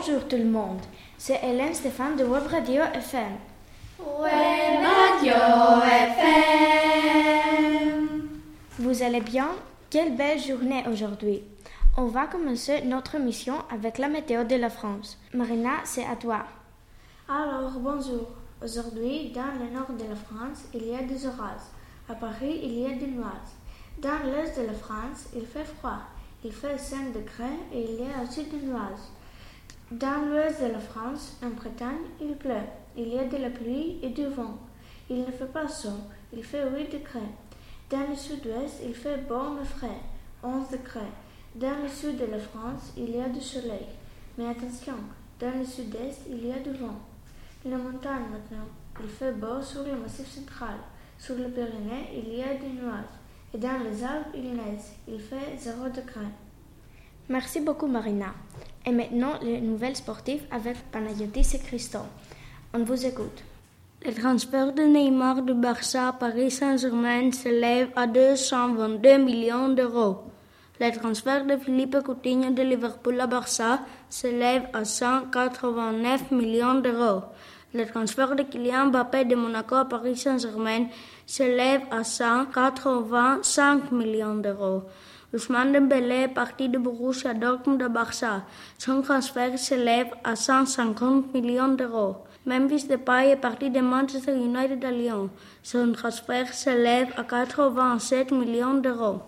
Bonjour tout le monde, c'est Hélène Stéphane de Web Radio FM. Web Radio FM. Vous allez bien? Quelle belle journée aujourd'hui. On va commencer notre mission avec la météo de la France. Marina, c'est à toi. Alors, bonjour. Aujourd'hui, dans le nord de la France, il y a des orages. À Paris, il y a des nuages. Dans l'est de la France, il fait froid. Il fait 5 degrés et il y a aussi des nuages. Dans l'ouest de la France, en Bretagne, il pleut. Il y a de la pluie et du vent. Il ne fait pas chaud. Il fait 8 degrés. Dans le sud-ouest, il fait bon mais frais. 11 degrés. Dans le sud de la France, il y a du soleil. Mais attention, dans le sud-est, il y a du vent. La montagne maintenant, il fait beau sur le massif central. Sur le Pyrénées, il y a des nuages. Et dans les Alpes, il neige. Il fait 0 degré. Merci beaucoup Marina. Et maintenant, les nouvelles sportives avec Panayotis et Christophe. On vous écoute. Le transfert de Neymar de Barça à Paris Saint-Germain s'élève à 222 millions d'euros. Le transfert de Philippe Coutinho de Liverpool à Barça s'élève à 189 millions d'euros. Le transfert de Kylian Mbappé de Monaco à Paris Saint-Germain s'élève à 185 millions d'euros. Ousmane Dembélé est parti de Borussia Dortmund à Barça. Son transfert s'élève à 150 millions d'euros. Memphis Depay est parti de Manchester United à Lyon. Son transfert s'élève à 87 millions d'euros.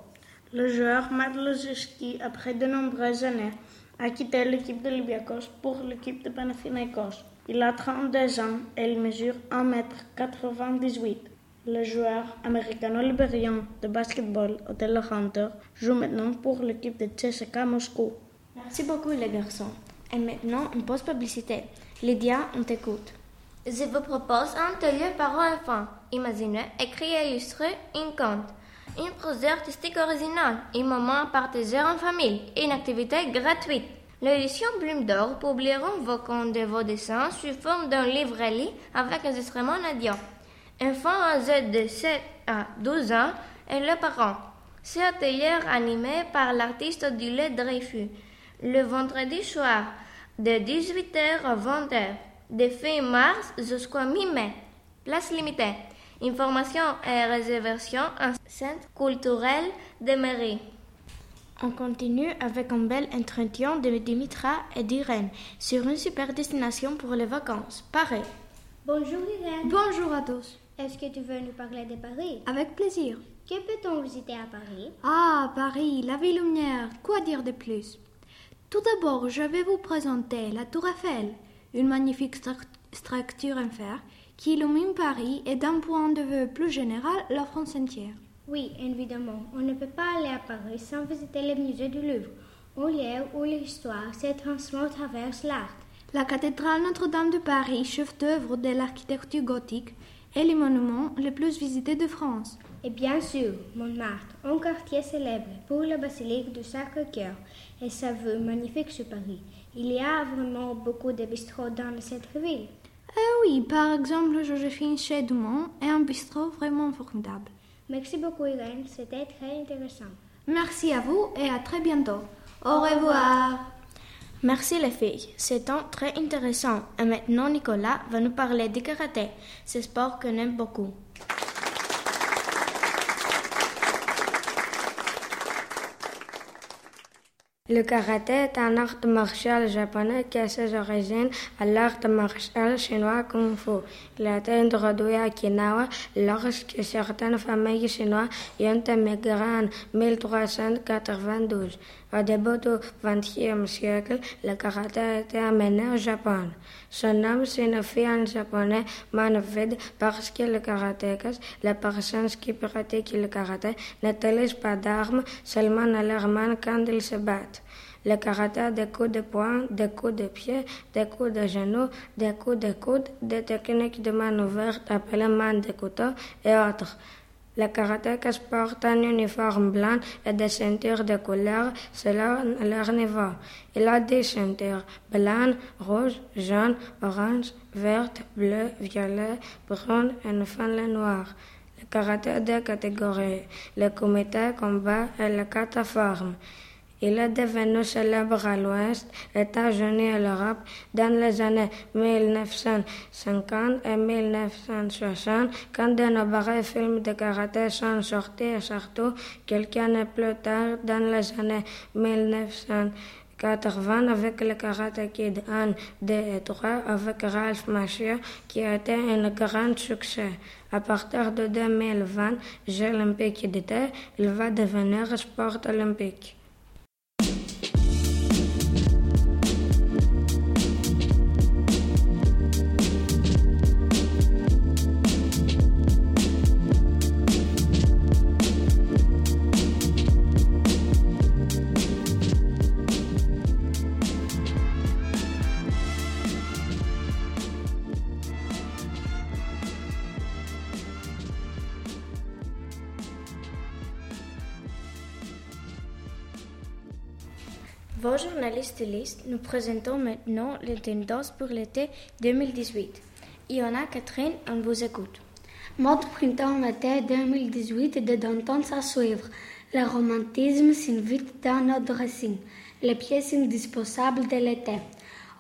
Le joueur Matt après de nombreuses années, a quitté l'équipe de Olympiakos pour l'équipe de Panathinaikos. Il a 32 ans et il mesure 1m98. Le joueur américano-libérien de basketball Othello Hunter joue maintenant pour l'équipe de CSKA Moscou. Merci beaucoup les garçons. Et maintenant, une pause publicité. Lydia, on t'écoute. Je vous propose un atelier par enfants. Imaginez, écrire et illustrer un conte. Un projet artistique original, un moment à partager en famille, une activité gratuite. L'édition Plume d'Or publiera vos contes et vos dessins sous forme d'un livret-lit avec enregistrement audio. Enfants âgés de 7 à 12 ans et leurs parents. Cet atelier animé par l'artiste Odile Dreyfus. Le vendredi soir, de 18h à 20h, de fin mars jusqu'à mi-mai. Place limitée. Informations et réservations en centre culturel de mairie. On continue avec un bel entretien de Dimitra et d'Irène sur une super destination pour les vacances, Paris. Bonjour Irène. Bonjour à tous. Est-ce que tu veux nous parler de Paris? Avec plaisir. Que peut-on visiter à Paris? Ah, Paris, la ville lumière, quoi dire de plus? Tout d'abord, je vais vous présenter la Tour Eiffel, une magnifique structure en fer qui illumine Paris et d'un point de vue plus général la France entière. Oui, évidemment, on ne peut pas aller à Paris sans visiter le musée du Louvre, un lieu où l'histoire se transforme à travers l'art. La cathédrale Notre-Dame de Paris, chef d'œuvre de l'architecture gothique, est le monument le plus visité de France. Et bien sûr, Montmartre, un quartier célèbre pour la basilique du Sacré-Cœur et sa vue magnifique sur Paris. Il y a vraiment beaucoup de bistrots dans cette ville. Eh oui, par exemple, Joséphine chez Dumont est un bistrot vraiment formidable. Merci beaucoup, Irène, c'était très intéressant. Merci à vous et à très bientôt. Au revoir. Merci les filles, c'était très intéressant. Et maintenant Nicolas va nous parler du karaté, ce sport qu'on aime beaucoup. Le karaté est un art martial japonais qui a ses origines à l'art martial chinois Kung Fu. Il a été introduit à Okinawa lorsque certaines familles chinoises y ont émigré en 1392. Au début du XXe siècle, le karaté a été amené au Japon. Son nom signifie en japonais man vide parce que les karatékas, les personnes qui pratiquent le karaté, n'utilisent pas d'armes, seulement leurs mains quand ils se battent. Le karaté a des coups de poing, des coups de pied, des coups de genoux, des coups de coude, des techniques de main ouverte appelées main de couteau et autres. Le karatékas portent un uniforme blanc et des ceintures de couleur selon leur niveau. Il a des ceintures blanc, rouge, jaune, orange, verte, bleu, violet, brun et enfin le noir. Le karaté a deux catégories, le comité combat et le kata forme. Il est devenu célèbre à l'Ouest, États-Unis et l'Europe dans les années 1950 et 1960, quand de nombreux films de karaté sont sortis surtout quelques années plus tard, dans les années 1980 avec le Karate Kid 1, 2 et 3 avec Ralph Macchio qui a été un grand succès. À partir de 2020, Jeux olympiques d'été, il va devenir sport olympique. Journalistes listes, nous présentons maintenant les tendances pour l'été 2018. Iona Catherine, on vous écoute. Mode printemps-été 2018 des tendances à suivre. Le romantisme s'invite dans notre dressing, les pièces indispensables de l'été.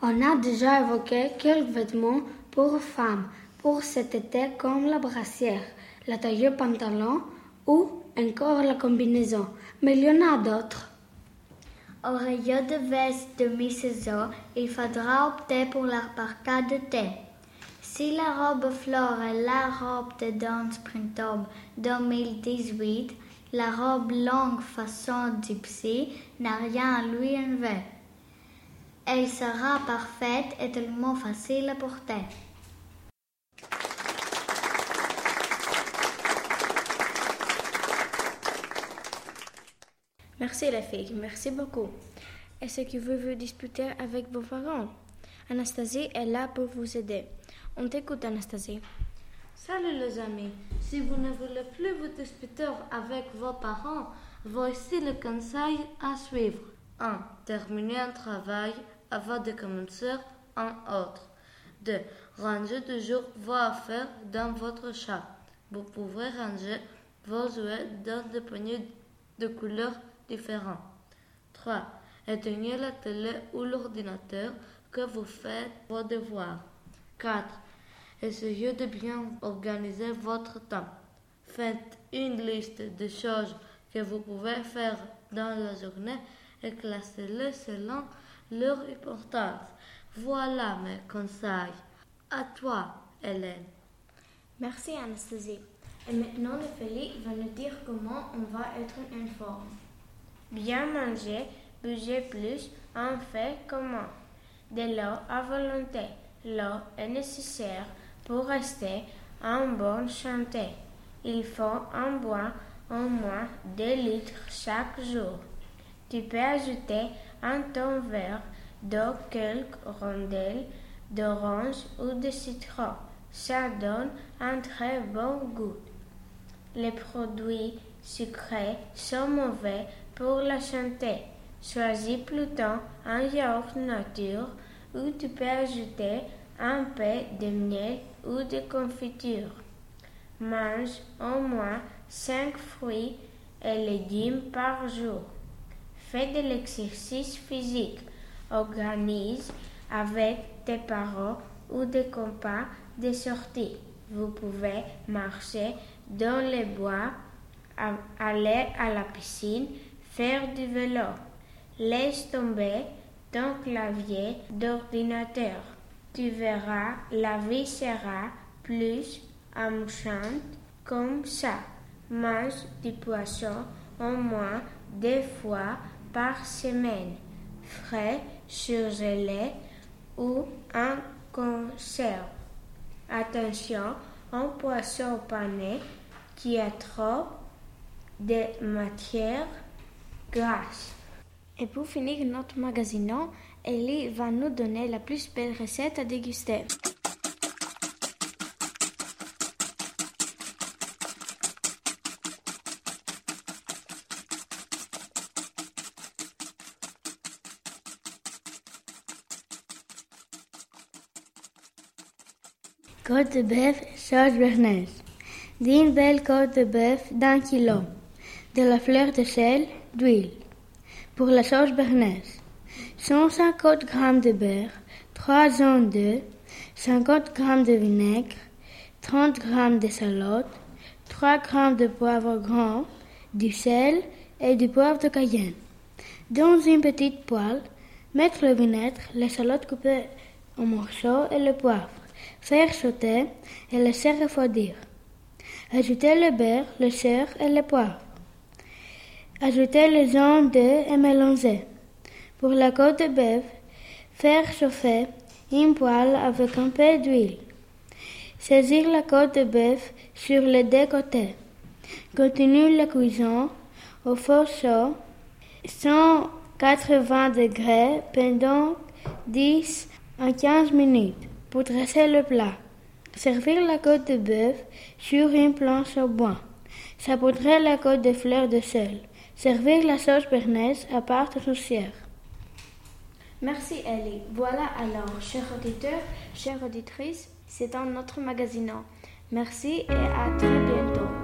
On a déjà évoqué quelques vêtements pour femmes pour cet été comme la brassière, la taille pantalon ou encore la combinaison, mais il y en a d'autres. Au rayon de veste de mi-saison, il faudra opter pour la parka de thé. Si la robe flore est la robe de danse printemps 2018, la robe longue façon gypsy n'a rien à lui enlever. Elle sera parfaite et tellement facile à porter. Merci les filles, merci beaucoup. Est-ce que vous vous disputer avec vos parents? Anastasie est là pour vous aider. On t'écoute Anastasie. Salut les amis, si vous ne voulez plus vous disputer avec vos parents, voici le conseil à suivre. 1. Terminez un travail avant de commencer un autre. 2. Rangez toujours vos affaires dans votre chat. Vous pouvez ranger vos jouets dans des paniers de couleurs différents. 3. Éteignez la télé ou l'ordinateur que vous faites vos devoirs. 4. Essayez de bien organiser votre temps. Faites une liste de choses que vous pouvez faire dans la journée et classez-les selon leur importance. Voilà mes conseils. À toi, Hélène. Merci Anastasie. Et maintenant, Ophélie va nous dire comment on va être en forme. Bien manger, bouger plus, en fait comment? De l'eau à volonté. L'eau est nécessaire pour rester en bonne santé. Il faut en boire au moins 2 litres chaque jour. Tu peux ajouter un ton verre d'eau quelques rondelles d'orange ou de citron. Ça donne un très bon goût. Les produits sucrés sont mauvais pour la santé. Choisis plutôt un yaourt nature où tu peux ajouter un peu de miel ou de confiture. Mange au moins 5 fruits et légumes par jour. Fais de l'exercice physique. Organise avec tes parents ou des compas des sorties. Vous pouvez marcher dans les bois, aller à la piscine, faire du vélo. Laisse tomber ton clavier d'ordinateur. Tu verras, la vie sera plus amusante comme ça. Mange du poisson au moins deux fois par semaine, frais, surgelé ou en conserve. Attention un poisson pané qui a trop de matière grasse. Et pour finir notre magazine, Ellie va nous donner la plus belle recette à déguster. Côte de bœuf, sauce bernaise. D'une belle côte de bœuf d'un kilo. De la fleur de sel, d'huile. Pour la sauce bernaise, 150 g de beurre, 3 œufs d'œufs, 50 g de vinaigre, 30 g de salade, 3 g de poivre grand, du sel et du poivre de cayenne. Dans une petite poêle, mettre le vinaigre, les salades coupées en morceaux et le poivre. Faire sauter et laisser refroidir. Ajouter le beurre, le sel et le poivre. Ajouter les œufs d'œufs et mélanger. Pour la côte de bœuf, faire chauffer une poêle avec un peu d'huile. Saisir la côte de bœuf sur les deux côtés. Continue la cuisson au four chaud, 180 degrés pendant 10 à 15 minutes pour dresser le plat. Servir la côte de bœuf sur une planche au bois. Saupoudrer la côte de fleurs de sel. Servir la sauce bernaise à part entière. Merci Ellie. Voilà alors, chers auditeurs, chères auditrices, c'est dans notre magazine. Merci et à très bientôt.